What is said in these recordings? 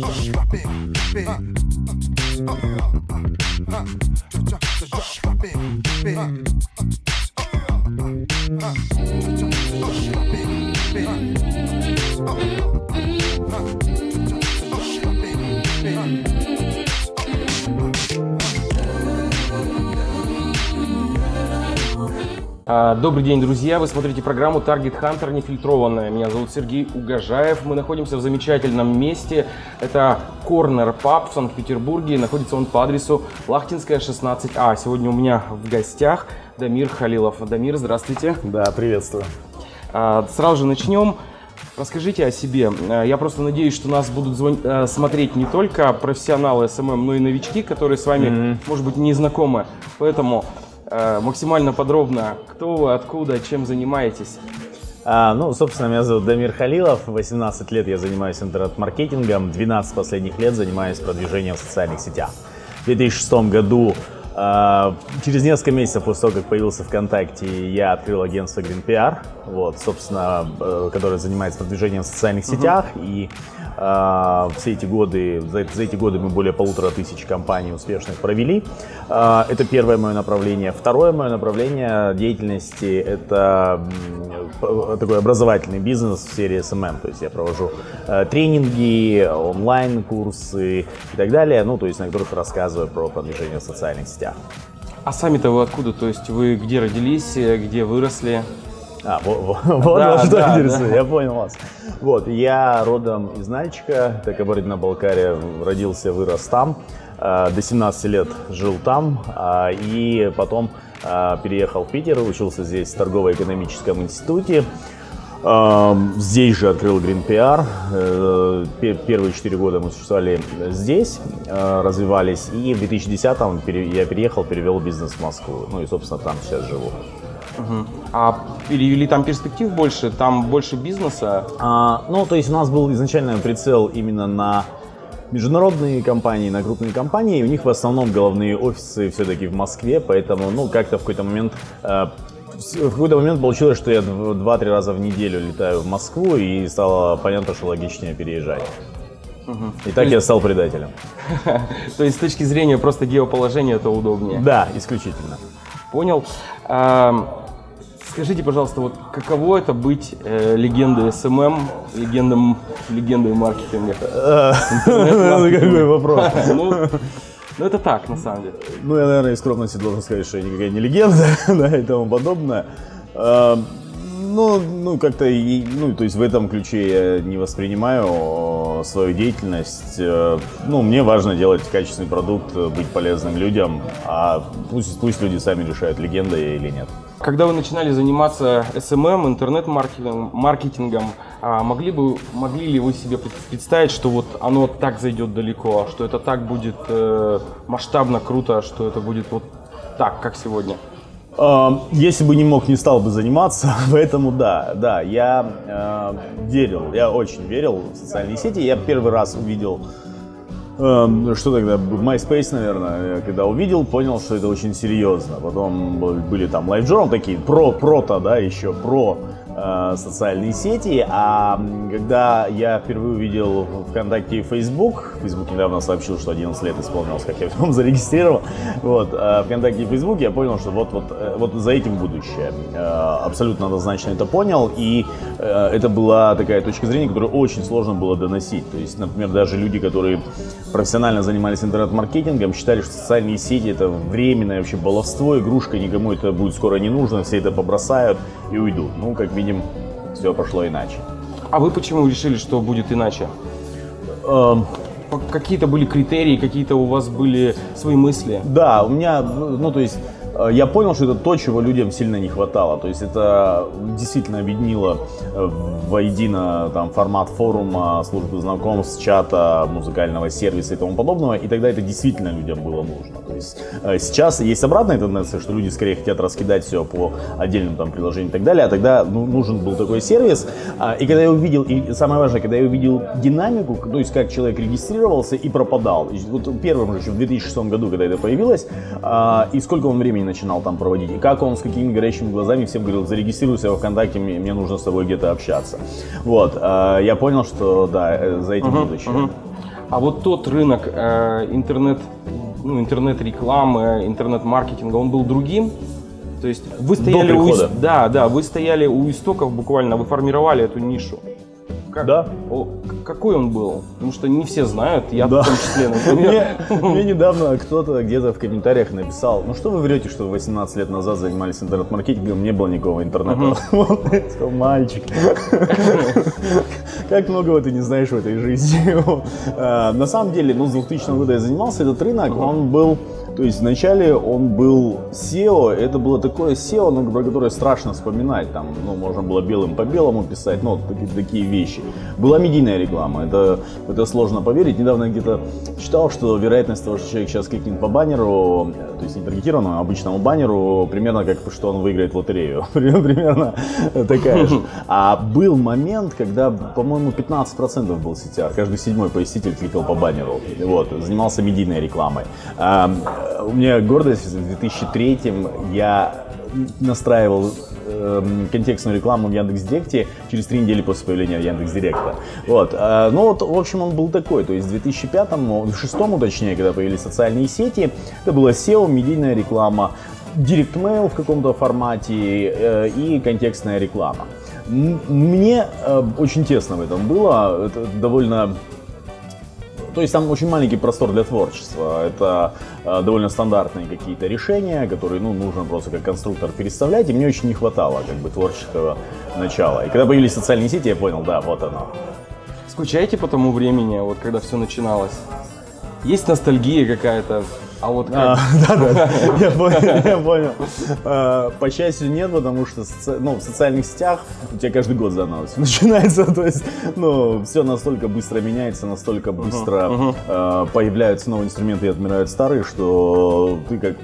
А, добрый день, друзья! Вы смотрите программу Target Hunter нефильтрованная. Меня зовут Сергей Угожаев. Мы находимся в замечательном месте. Это Corner Pub в Санкт-Петербурге. Находится он по адресу Лахтинская, 16А. Сегодня у меня в гостях Дамир Халилов. Дамир, здравствуйте. Да, приветствую. А, сразу же начнем. Расскажите о себе. А, я просто надеюсь, что нас будут звон... А, смотреть не только профессионалы SMM, но и новички, которые с вами, mm-hmm. может быть, не знакомы. Поэтому максимально подробно, кто вы, откуда, чем занимаетесь. А, ну, собственно, меня зовут Дамир Халилов, 18 лет я занимаюсь интернет-маркетингом, 12 последних лет занимаюсь продвижением в социальных сетях. В 2006 году а, через несколько месяцев после того, как появился ВКонтакте, я открыл агентство Green PR, вот, собственно, э, которое занимается продвижением в социальных сетях. Uh-huh. И э, все эти годы, за, эти годы мы более полутора тысяч компаний успешных провели. Э, это первое мое направление. Второе мое направление деятельности – это такой образовательный бизнес в сфере SMM. То есть я провожу э, тренинги, онлайн-курсы и так далее, ну, то есть на которых рассказываю про продвижение в социальных сетях. А сами-то вы откуда? То есть вы где родились, э, где выросли? А, вот, вот да, что да, интересует, да. я понял вас. Вот, я родом из Нальчика, так Кабардино-Балкария, родился, вырос там, э, до 17 лет жил там, а, и потом э, переехал в Питер, учился здесь в торгово-экономическом институте, Здесь же открыл Green PR. Э, первые четыре года мы существовали здесь, развивались. И в 2010-м я переехал, перевел бизнес в Москву. Ну и, собственно, там сейчас живу. Угу. А перевели там перспектив больше? Там больше бизнеса? А, ну, то есть у нас был изначально прицел именно на международные компании, на крупные компании. У них в основном головные офисы все-таки в Москве, поэтому, ну, как-то в какой-то момент э, в какой-то момент получилось, что я два-три раза в неделю летаю в Москву, и стало понятно, что логичнее переезжать. Угу. И так есть... я стал предателем. То есть с точки зрения просто геоположения это удобнее? Да, исключительно. Понял. Скажите, пожалуйста, вот каково это быть э, легендой SMM, легендом, легендой маркетинга? Какой вопрос? Ну, ну, это так, на самом деле. Ну, я, наверное, из скромности должен сказать, что я никакая не легенда, да, и тому подобное. А, ну, ну, как-то, ну, то есть в этом ключе я не воспринимаю свою деятельность. Э, ну, мне важно делать качественный продукт, быть полезным людям, а пусть, пусть люди сами решают, легенда я или нет. Когда вы начинали заниматься SMM, интернет-маркетингом, маркетингом, а могли, бы, могли ли вы себе представить, что вот оно так зайдет далеко, что это так будет э, масштабно, круто, что это будет вот так, как сегодня? А, если бы не мог, не стал бы заниматься, поэтому да, да, я э, верил, я очень верил в социальные сети. Я первый раз увидел что тогда, MySpace, наверное, когда увидел, понял, что это очень серьезно. Потом были там LiveJournal такие, про, прото, да, еще про э, социальные сети. А когда я впервые увидел ВКонтакте и Facebook, Facebook недавно сообщил, что 11 лет исполнилось, как я в нем зарегистрировал, вот, э, ВКонтакте и Facebook, я понял, что вот, вот, э, вот за этим будущее. Э, абсолютно однозначно это понял, и это была такая точка зрения, которую очень сложно было доносить. То есть, например, даже люди, которые профессионально занимались интернет-маркетингом, считали, что социальные сети это временное вообще баловство, игрушка, никому это будет скоро не нужно, все это побросают и уйдут. Ну, как видим, все пошло иначе. А вы почему решили, что будет иначе? Какие-то были критерии, какие-то у вас были свои мысли? Да, у меня, ну, то есть я понял, что это то, чего людям сильно не хватало. То есть это действительно объединило э, воедино там, формат форума, службы знакомств, чата, музыкального сервиса и тому подобного. И тогда это действительно людям было нужно. То есть э, сейчас есть обратная тенденция, что люди скорее хотят раскидать все по отдельным там, приложениям и так далее. А тогда ну, нужен был такой сервис. А, и когда я увидел, и самое важное, когда я увидел динамику, то есть как человек регистрировался и пропадал. И вот первым же, еще в 2006 году, когда это появилось, а, и сколько он времени начинал там проводить, и как он с какими горящими глазами всем говорил, зарегистрируйся во ВКонтакте, мне, мне нужно с тобой где-то общаться. Вот, э, я понял, что да, э, за этим uh-huh, будущее. Uh-huh. А вот тот рынок э, интернет, ну, интернет-рекламы, интернет-маркетинга, он был другим? То есть вы стояли у, да, да, вы стояли у истоков буквально, вы формировали эту нишу. Как, Да. о, какой он был? Потому что не все знают, я Да. в том числе, например. мне недавно кто-то где-то в комментариях написал, ну что вы врете, что вы 18 лет назад занимались интернет-маркетингом, не было никакого интернета. Вот, я сказал, мальчик, как многого ты не знаешь в этой жизни. А, На самом деле, ну, с 2000 года я занимался, этот рынок, он был, то есть вначале он был SEO, это было такое SEO, ну, про которое страшно вспоминать, там, ну, можно было белым по белому писать, ну, вот такие, такие вещи. Была медийная реклама, это, это сложно поверить. Недавно я где-то читал, что вероятность того, что человек сейчас кликнет по баннеру, то есть не таргетированному, а обычному баннеру, примерно как что он выиграет лотерею. Примерно такая же. А был момент, когда, по-моему, 15% был CTR. Каждый седьмой посетитель кликал по баннеру. Вот, занимался медийной рекламой. А, у меня гордость, в 2003 я настраивал эм, контекстную рекламу в Яндекс.Директе через три недели после появления Яндекс.Директа. Вот. э, Ну вот, в общем, он был такой. То есть в 2005, в 2006, точнее, когда появились социальные сети, это была SEO, медийная реклама, Direct Mail в каком-то формате э, и контекстная реклама. Мне э, очень тесно в этом было. Это довольно то есть там очень маленький простор для творчества. Это э, довольно стандартные какие-то решения, которые ну, нужно просто как конструктор переставлять. И мне очень не хватало как бы творческого начала. И когда появились социальные сети, я понял, да, вот оно. Скучаете по тому времени, вот когда все начиналось? Есть ностальгия какая-то? А вот как? А, да, да, я понял, я понял. А, По счастью, нет, потому что ну, в социальных сетях у тебя каждый год заново начинается. То есть, ну, все настолько быстро меняется, настолько быстро а, появляются новые инструменты и отмирают старые, что ты как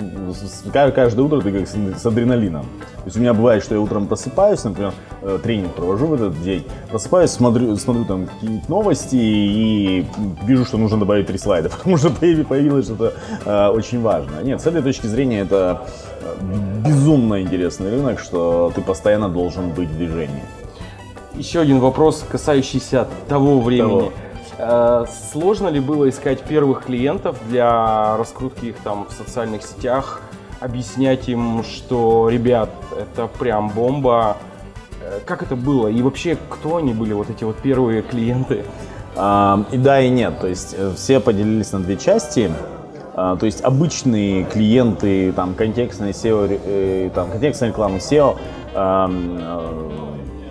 ка- каждое утро ты как с адреналином. То есть у меня бывает, что я утром просыпаюсь, например, э, тренинг провожу в этот день, просыпаюсь, смотрю, смотрю там какие-нибудь новости и вижу, что нужно добавить три слайда, потому что появи- появилось что-то очень важное. Нет, с этой точки зрения это э, безумно интересный рынок, что ты постоянно должен быть в движении. Еще один вопрос, касающийся того времени. Э, Сложно ли было искать первых клиентов для раскрутки их там в социальных сетях, объяснять им, что, ребят, это прям бомба. Э, Как это было? И вообще, кто они были, вот эти вот первые клиенты? А, И да, и нет. То есть все поделились на две части. А, То есть обычные клиенты, там, контекстная SEO, э, там, контекстная реклама SEO, э,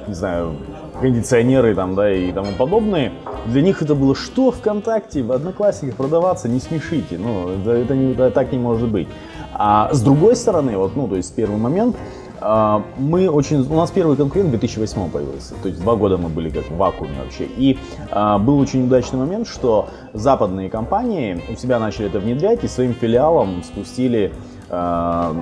не знаю, кондиционеры там, да, и тому подобные, для них это было что ВКонтакте, в Одноклассниках продаваться, не смешите, ну, это, это не- это так не может быть. А с другой стороны, вот, ну, то есть первый момент, мы очень, у нас первый конкурент в 2008 появился, то есть два года мы были как в вакууме вообще. И а, был очень удачный момент, что западные компании у себя начали это внедрять и своим филиалам спустили а,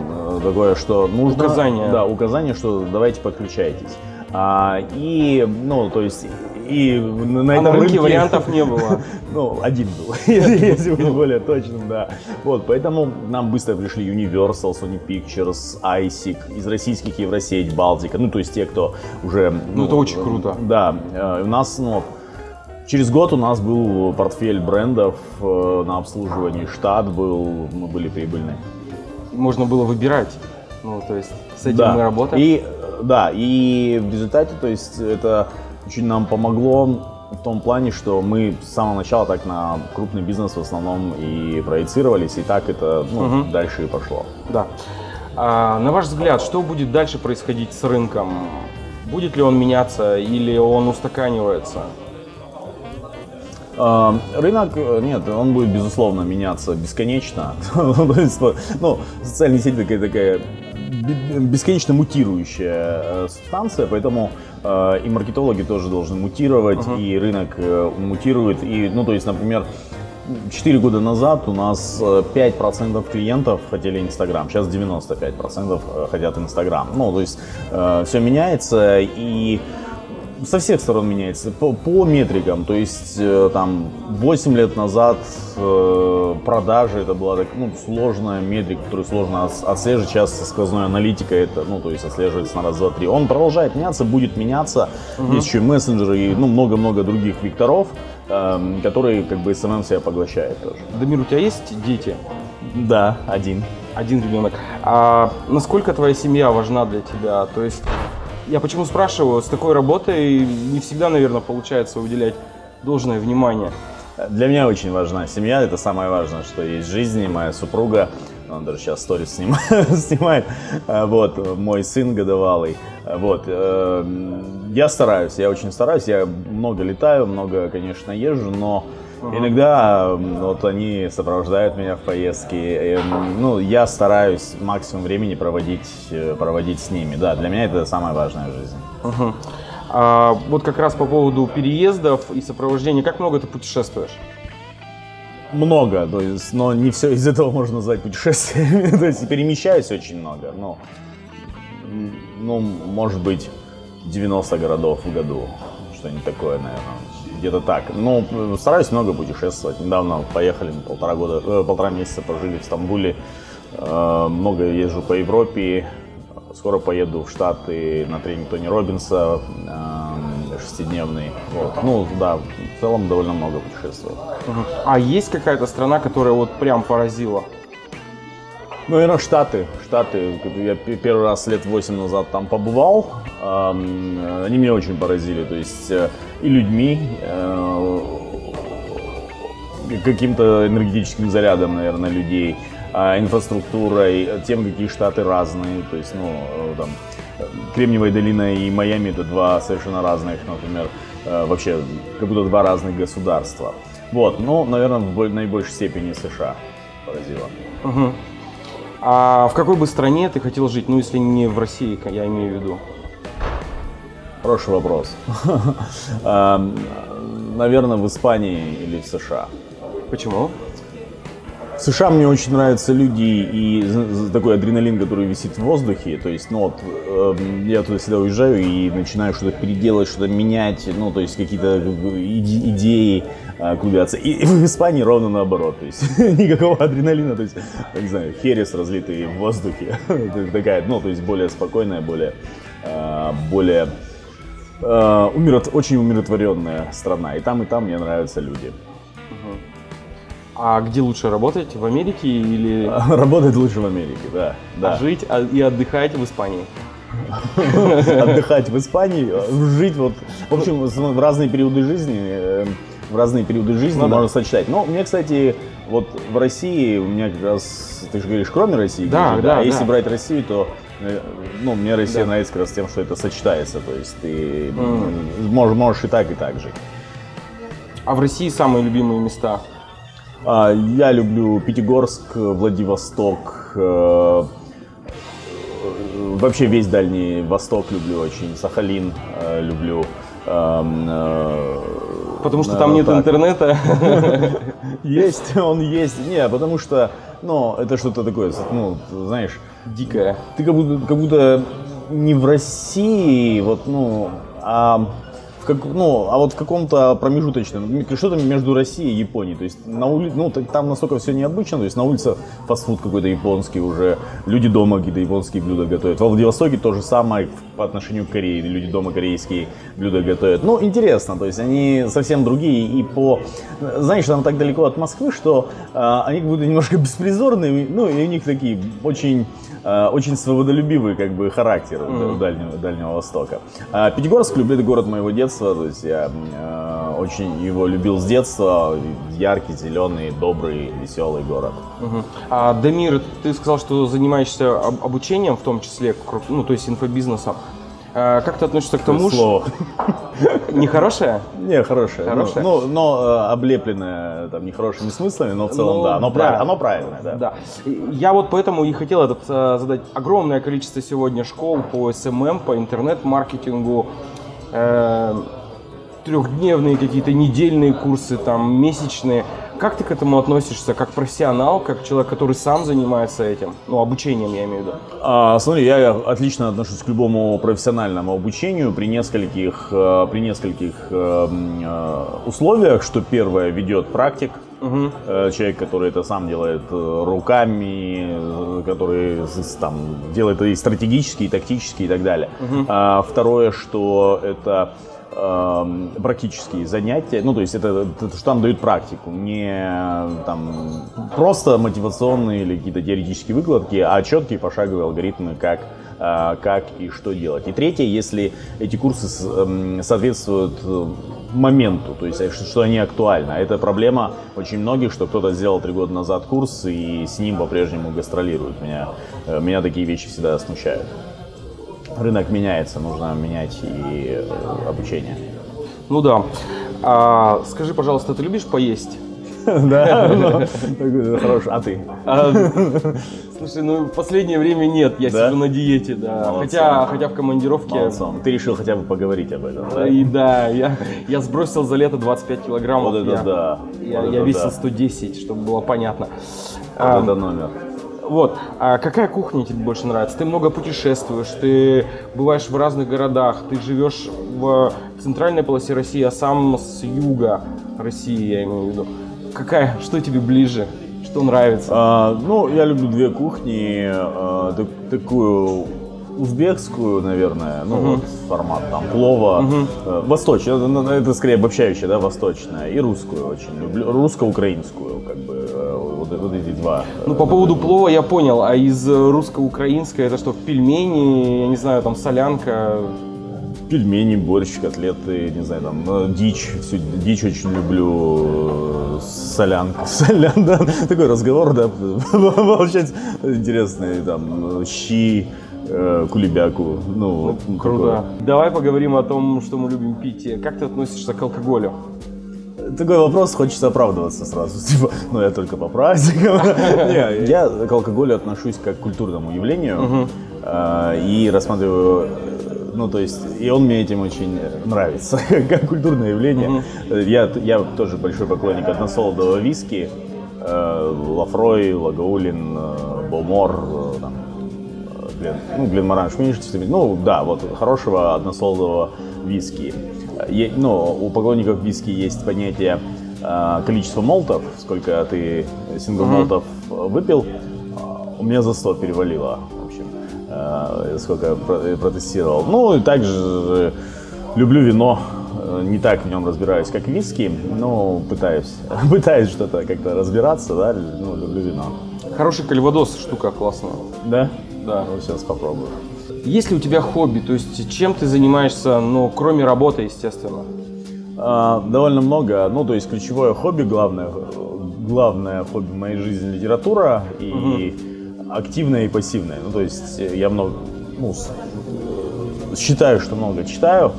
такое, что нужно... Указание. Да, указание, что давайте подключайтесь. А, и, ну, то есть, и на, А на этом рынке вариантов не было. ну, один был, если быть более точным, да. Вот, поэтому нам быстро пришли Universal, Sony Pictures, ISIC, из российских Евросеть, Балтика, ну, то есть те, кто уже... Ну, это очень круто. Да, э, у нас, ну, Через год у нас был портфель брендов э, на обслуживании, штат был, мы были прибыльны. Можно было выбирать. Ну, то есть с этим да. мы работаем. И, э, да, и в результате, то есть это очень нам помогло в том плане, что мы с самого начала так на крупный бизнес в основном и проецировались, и так это ну, Мгм. дальше и пошло. Да. А, на ваш взгляд, что будет дальше происходить с рынком? Будет ли он меняться или он устаканивается? А, Рынок, э, нет, он будет, безусловно, меняться бесконечно. Ну, социальные сети такая, такая бесконечно мутирующая э, субстанция, поэтому э, и маркетологи тоже должны мутировать, и рынок э, мутирует. И, ну, то есть, например, 4 года назад у нас э, 5% клиентов хотели Инстаграм, сейчас 95% э, хотят Инстаграм. Ну, то есть все меняется и со всех сторон меняется, по, по метрикам, то есть э, там 8 лет назад э, продажи это была так, ну, сложная метрика, которую сложно отслеживать, сейчас со сквозной аналитикой это, ну, то есть отслеживается на раз, два, три. Он продолжает меняться, будет меняться, есть еще и мессенджеры и ну, много-много других векторов, эм, который как бы SMM себя поглощает тоже. Дамир, у тебя есть дети? Да, один. Один ребенок. А насколько твоя семья важна для тебя? То есть, я почему спрашиваю, с такой работой не всегда, наверное, получается уделять должное внимание. Для меня очень важна семья, это самое важное, что есть в жизни. Моя супруга, он даже сейчас сторис снимает, а, вот, мой сын годовалый. Вот, э, я стараюсь, я очень стараюсь, я много летаю, много, конечно, езжу, но Иногда вот они сопровождают меня в поездке. Ну, я стараюсь максимум времени проводить, э, проводить с ними. Да, для меня это самое важное в жизни. Угу. А вот как раз по поводу переездов и сопровождения, как много ты путешествуешь? Много, то есть, но не все из этого можно назвать путешествиями. то есть перемещаюсь очень много. Но, ну, может быть, 90 городов в году. Что-нибудь такое, наверное где-то так. Ну, стараюсь много путешествовать. Недавно поехали, полтора года, э, полтора месяца пожили в Стамбуле. Э, много езжу по Европе. Скоро поеду в Штаты на тренинг Тони Робинса э, шестидневный. Вот. Ну, да, в целом довольно много путешествую. А есть какая-то страна, которая вот прям поразила? Ну, наверное, Штаты. Штаты. Я первый раз лет 8 назад там побывал. Они меня очень поразили. То есть э, и людьми, э, каким-то энергетическим зарядом, наверное, людей, а инфраструктурой, тем, какие штаты разные. То есть, ну, э, там, Кремниевая долина и Майами это два совершенно разных, например, вообще как будто два разных государства. Вот, ну, наверное, в наибольшей степени США поразило. Угу. А в какой бы стране ты хотел жить? Ну, если не в России, я имею в виду. Хороший вопрос. Эм, наверное, в Испании или в США. Почему? В США мне очень нравятся люди и такой адреналин, который висит в воздухе. То есть, ну вот, э, я туда всегда уезжаю и начинаю что-то переделать, что-то менять, ну, то есть какие-то идеи э, клубятся. И в Испании ровно наоборот. То есть никакого адреналина, то есть, не знаю, херес разлитый в воздухе. Такая, ну, то есть более спокойная, более, э, более э, умирот, очень умиротворенная страна. И там, и там мне нравятся люди. А где лучше работать? В Америке или... Работать лучше в Америке, да. да. А жить и отдыхать в Испании? Отдыхать в Испании, жить вот... В общем, в разные периоды жизни, э, в разные периоды жизни ну, можно да. сочетать. Но мне, кстати, вот в России, у меня как раз, ты же говоришь, кроме России, да, да, да, а если да. брать Россию, то э, ну, мне Россия да. нравится как раз тем, что это сочетается. То есть ты mm. можешь, можешь и так, и так жить. А в России самые любимые места? А, я люблю Пятигорск, Владивосток, э, вообще весь Дальний Восток люблю очень, Сахалин э, люблю. Эм, э, потому что там нет так. интернета. Есть, он есть. Не, потому что, ну, это что-то такое, ну, знаешь, дикое. Ты как будто, как будто не в России, вот, ну, а в как, ну, а вот в каком-то промежуточном, что-то между Россией и Японией. То есть на улице, ну, там настолько все необычно, то есть на улице фастфуд какой-то японский уже, люди дома какие-то японские блюда готовят. Во Владивостоке то же самое по отношению к Корее, люди дома корейские блюда готовят. Ну, интересно, то есть они совсем другие и по, знаешь, там так далеко от Москвы, что э, они как будто немножко беспризорные, ну, и у них такие очень, э, очень свободолюбивый как бы характер mm-hmm. Дальнего, Дальнего Востока. А Пятигорск люблю, это город моего детства детства, то есть я э, очень его любил с детства. Яркий, зеленый, добрый, веселый город. Угу. А Дамир, ты сказал, что занимаешься обучением, в том числе, ну, то есть инфобизнесом. А как ты относишься к тому, что... Нехорошее? Не, хорошее. Ну, хорошее? Ну, но, но э, облепленное там нехорошими смыслами, но в целом, ну, да, оно, да. Прав... оно правильное, да. да. Я вот поэтому и хотел этот, э, задать огромное количество сегодня школ по SMM, по интернет-маркетингу, трехдневные какие-то недельные курсы, там месячные. Как ты к этому относишься, как профессионал, как человек, который сам занимается этим, ну обучением я имею в виду? А, смотри, я отлично отношусь к любому профессиональному обучению при нескольких, э, при нескольких э, э, условиях, что первое ведет практик, Угу. Человек, который это сам делает руками, который там делает и стратегически, и тактически, и так далее. Угу. А, второе, что это эм, практические занятия, ну то есть это, это что там дают практику, не там просто мотивационные или какие-то теоретические выкладки, а четкие пошаговые алгоритмы, как э, как и что делать. И третье, если эти курсы эм, соответствуют э, моменту, то есть э, что, что они актуальны. А Это проблема очень многих, что кто-то сделал три года назад курс и с ним по-прежнему гастролирует. Меня, э, меня такие вещи всегда смущают. Рынок меняется, нужно менять и э, обучение. Ну да. А, скажи, пожалуйста, ты любишь поесть? Да, ну, такой хороший. А ты? А, слушай, ну в последнее время нет, я сижу на диете, да. Хотя, хотя в командировке. Ты решил хотя бы поговорить об этом, да? И да, я, я сбросил за лето 25 килограммов. Вот это да. Я, весил да. 110, чтобы было понятно. А, Вот это номер. Вот, а какая кухня тебе больше нравится? Ты много путешествуешь, ты бываешь в разных городах, ты живешь в центральной полосе России, а сам с юга России, я имею в виду. Какая, что тебе ближе, что нравится? А, ну, я люблю две кухни. а, так- такую узбекскую, наверное, ну вот формат там плова, э, восточная, ну, это скорее обобщающая, да, восточная, и русскую очень люблю, русско-украинскую, как бы э, вот, вот эти два. Ну, по поводу плова я понял, а из э, русско-украинской это что, пельмени, я не знаю, там солянка, Пельмени, борщ, котлеты, не знаю, там, э, дичь, всю дичь очень люблю, э, солянка, солян, да, такой разговор, да, получается интересный, там, щи, э, кулебяку, ну, вот круто. Давай поговорим о том, что мы любим пить. Как ты относишься к алкоголю? такой, вопрос, хочется оправдываться сразу, типа, ну, я только по праздникам. Я к алкоголю отношусь как к культурному явлению и рассматриваю ну, то есть, и он мне этим очень нравится, как культурное явление. Я, я тоже большой поклонник односолодового виски. Э, Лафрой, Лагаулин, э, Бомор, э, там, Глен, ну, Гленморанж, меньше, ну, да, вот, хорошего односолодового виски. Е- ну, у поклонников виски есть понятие э, количества молтов, сколько ты сингл-молтов выпил. А, У меня за 100 перевалило, сколько я про- протестировал. Ну, и также э, люблю вино. Э, Не так в нем разбираюсь, как виски, но пытаюсь, пытаюсь что-то как-то разбираться, да, ну, люблю вино. Хороший кальвадос, штука классная. Да? Да. Ну, сейчас попробую. Есть ли у тебя хобби? То есть чем ты занимаешься, ну, кроме работы, естественно? А, довольно много. Ну, то есть ключевое хобби, главное, главное хобби в моей жизни литература и активное и пассивное. Ну, то есть э, я много, ну, э, считаю, что много читаю.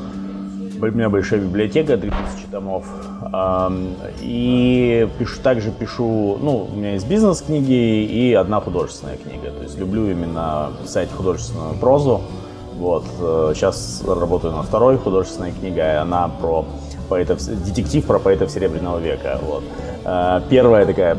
У меня большая библиотека, 3000 томов. И пишу, также пишу, ну, у меня есть бизнес-книги и одна художественная книга. То есть люблю именно писать художественную прозу. Вот, э, сейчас работаю на второй художественной книге, и она про поэтов, детектив про поэтов Серебряного века. Вот. Первая такая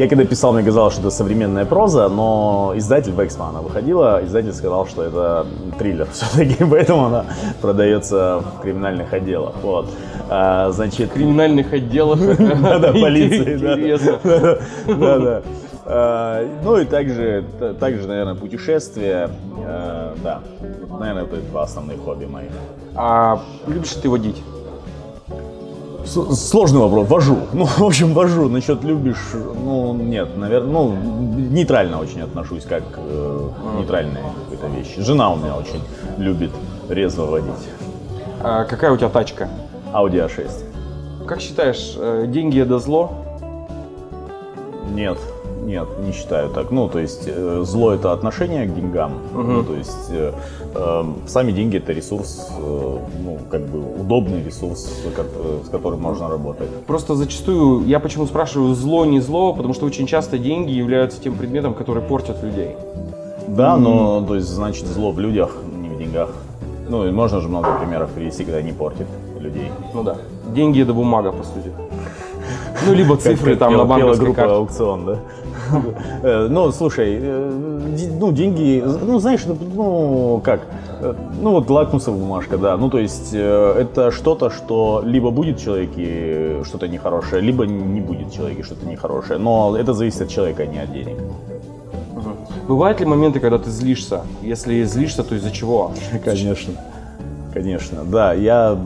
Я когда писал, мне казалось, что это современная проза, но издатель Вексма, она выходила, издатель сказал, что это триллер все-таки, поэтому она продается в криминальных отделах. Вот. А, значит, Криминальных отделов. да, полиции. Интересно. Да, да. А, Ну и также, также, наверное, путешествия. Э, Да, наверное, это два основных хобби моих. А любишь ты водить? Сложный вопрос. Вожу. Ну, в общем, вожу. Насчет любишь, ну, нет, наверное, ну, нейтрально очень отношусь, как э, к нейтральной какой-то вещи. Жена у меня очень любит резво водить. А какая у тебя тачка? Audi A6. Как считаешь, э, деньги это зло? Нет, нет, не считаю так. Ну, то есть э, зло это отношение к деньгам. Ну, то есть э, э, сами деньги это ресурс, э, ну, как бы удобный ресурс, ко- с которым можно работать. Просто зачастую, я почему спрашиваю, зло не зло, потому что очень часто деньги являются тем предметом, который портит людей. Да, но то есть значит зло в людях, не в деньгах. Ну, и можно же много примеров привести, когда не портит людей. Ну да. Деньги это бумага, по сути. Ну, либо цифры там на банковской группа карте. аукцион, да? Э, Ну, слушай, э, ну, деньги, ну, знаешь, ну, ну, как, э, ну, вот лакмусовая бумажка, да, ну, то есть это что-то, что либо будет в человеке что-то нехорошее, либо не будет в человеке что-то нехорошее, но это зависит от человека, а не от денег. Бывают ли моменты, когда ты злишься? Если злишься, то из-за чего? Конечно. Конечно, да, я,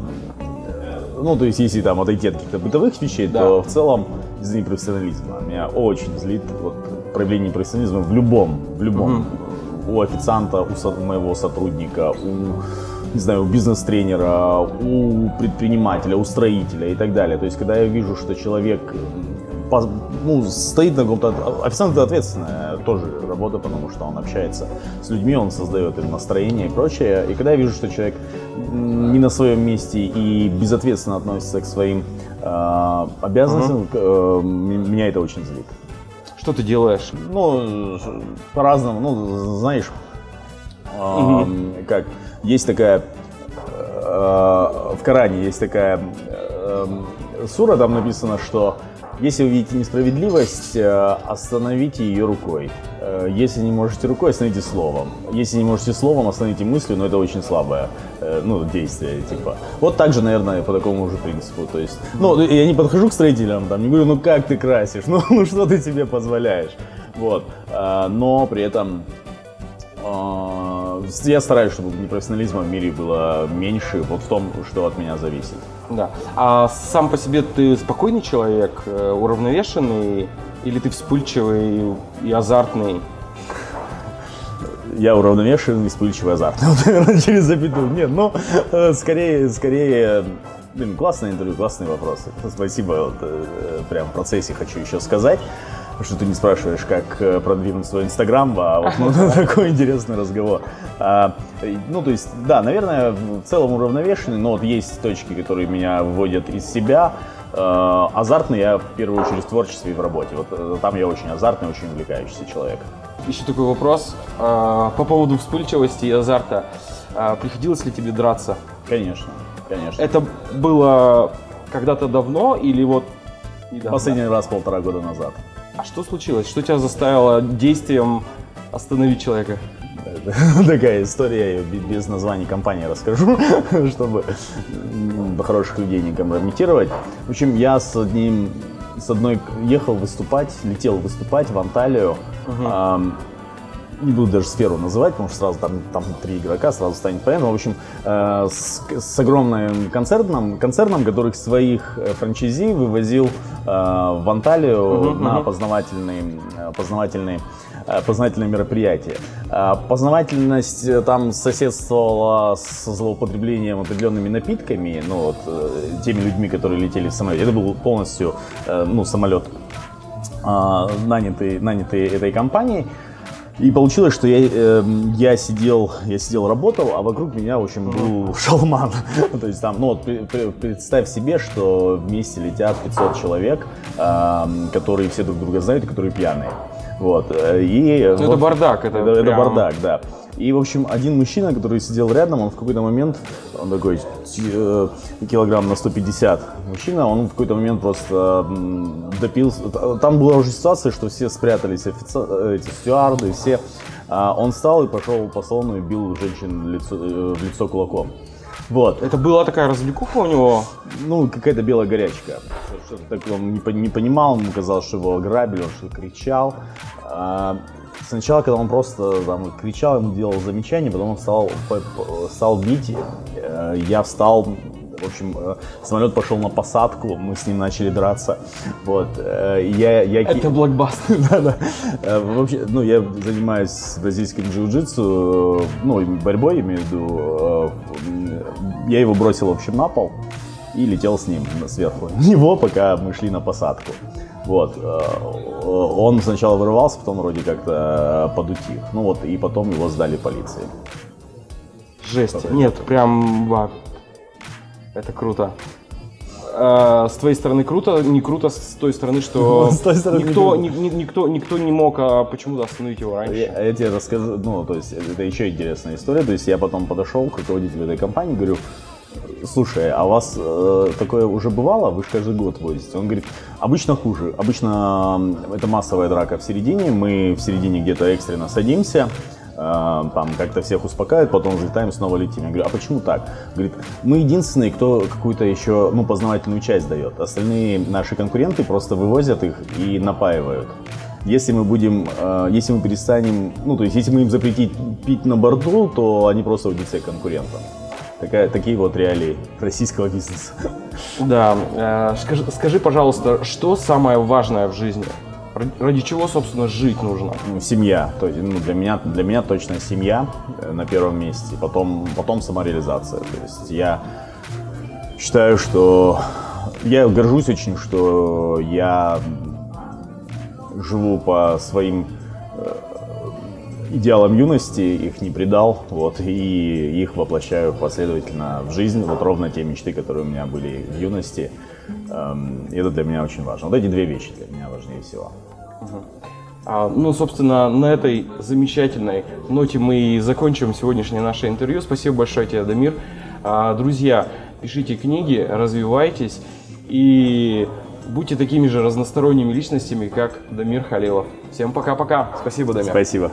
ну, то есть, если там отойти от каких-то бытовых вещей, Да. то в целом из-за непрофессионализма. Меня очень злит вот, проявление непрофессионализма в любом, в любом. У официанта, у со- моего сотрудника, у, не знаю, у бизнес-тренера, у предпринимателя, у строителя и так далее. То есть, когда я вижу, что человек ну, стоит на каком-то... Официант это ответственная тоже работа, потому что он общается с людьми, он создает им настроение и прочее. И когда я вижу, что человек не на своем месте и безответственно относится к своим э, обязанностям, к- э, меня это очень злит. Что ты делаешь? Ну, по-разному, ну, знаешь, эм, как, есть такая, э, в Коране есть такая эм, сура, там написано, что если вы видите несправедливость, э, остановите ее рукой. Э, Если не можете рукой, остановите словом. Если не можете словом, остановите мыслью, но это очень слабое э, ну, действие, типа. Вот так же, наверное, по такому же принципу. То есть, ну, я не подхожу к строителям, там, не говорю, ну как ты красишь, ну, ну что ты себе позволяешь. Вот. Но при этом я стараюсь, чтобы непрофессионализма в мире было меньше, вот в том, что от меня зависит. Да. А сам по себе ты спокойный человек, э, уравновешенный, или ты вспыльчивый и азартный? Я уравновешенный, вспыльчивый, азартный. Вот, наверное, через запятую. Нет, ну, э, скорее, скорее, блин, классное интервью, классные вопросы. Спасибо, вот, э, прям в процессе хочу еще сказать, что ты не спрашиваешь, как э, продвинуть свой Инстаграм, а вот ну, такой интересный разговор. А, ну, то есть, да, наверное, в целом уравновешенный, но вот есть точки, которые меня выводят из себя. Э, Азартный я в первую очередь в творчестве и в работе. Вот э, там я очень азартный, очень увлекающийся человек. Еще такой вопрос а, по поводу вспыльчивости и азарта. А, Приходилось ли тебе драться? Конечно, конечно. Это было когда-то давно или вот недавно? Последний раз полтора года назад. А что случилось? Что тебя заставило действием остановить человека? Такая история, я ее бе- без названий компании расскажу, чтобы хороших людей не компрометировать. В общем, я с одним, с одной ехал выступать, летел выступать в Анталию. Ам, не буду даже сферу называть, потому что сразу там, там три игрока, сразу станет понятно. В общем, э, с, с огромным концерном, концерном, который своих э, франчайзи вывозил э, в Анталию на познавательный, э, познавательный, э, познавательное мероприятие. Познавательность там соседствовала с злоупотреблением определенными напитками, ну вот теми людьми, которые летели в самолете. Это был полностью ну, самолет нанятый, нанятый этой компанией. И получилось, что я, эм, я сидел, я сидел, работал, а вокруг меня, в общем, был шалман. То есть там, ну вот пре- пре- представь себе, что вместе летят 500 человек, эм, которые все друг друга знают и которые пьяные. Вот. э, И, Ну, это бардак, это это, бардак, да. И, в общем, один мужчина, который сидел рядом, он в какой-то момент, он такой э, килограмм на 150 мужчина, он в какой-то момент просто м, допил. Там была уже ситуация, что все спрятались, офици- эти стюарды, все. А он встал и пошел по салону и бил женщин лицо- э, в лицо кулаком. Вот. Это была такая развлекуха у него? Ну, какая-то белая горячка. Что-то такое он не, не понимал, ему казалось, что его ограбили, он что-то кричал. Сначала, когда он просто там, кричал, ему делал замечания, потом он стал, по- стал бить. Э, Я встал, в общем, э, самолет пошел на посадку, мы с ним начали драться. Вот. э, Я, я, Это блокбастер. да, да. Э, Вообще, ну, я занимаюсь бразильским джиу-джитсу, э, ну, борьбой, имею в виду. э, Я его бросил, в общем, на пол и летел с ним сверху него, пока мы шли на посадку. Вот. э, Он сначала вырывался, потом вроде как-то э, подутих. Ну вот, и потом его сдали полиции. Жесть. Нет, прям ва. Это круто. А, с твоей стороны круто, не круто с той стороны, что С той стороны никто, ни- ни- никто, никто не мог а, почему-то остановить его раньше. Я, я тебе расскажу, ну, то есть, это еще интересная история. То есть, я потом подошел к руководителю этой компании, говорю, слушай, а у вас э, такое уже бывало? Вы же каждый год возите. Он говорит, обычно хуже. Обычно это массовая драка в середине. Мы в середине где-то экстренно садимся, э, там как-то всех успокаивают, потом взлетаем, снова летим. Я говорю, а почему так? Говорит, мы единственные, кто какую-то еще, ну, познавательную часть дает. Остальные наши конкуренты просто вывозят их и напаивают. Если мы будем, э, если мы перестанем, ну, то есть, если мы им запретить пить на борту, то они просто уйдут всех конкурентам. Такая, такие вот реалии российского бизнеса. Да, э, скажи, скажи, пожалуйста, что самое важное в жизни? Ради чего, собственно, жить нужно? Ну, семья. То есть, ну, для, меня, для меня точно семья э, на первом месте, потом, потом самореализация. То есть я считаю, что я горжусь очень, что я живу по своим идеалам юности, их не предал, вот, и их воплощаю последовательно в жизнь, вот ровно те мечты, которые у меня были в юности. Эм, и это для меня очень важно. Вот эти две вещи для меня важнее всего. А, ну, собственно, на этой замечательной ноте мы и закончим сегодняшнее наше интервью. Спасибо большое тебе, Дамир. А, друзья, пишите книги, развивайтесь и будьте такими же разносторонними личностями, как Дамир Халилов. Всем пока-пока. Спасибо, Дамир. Спасибо.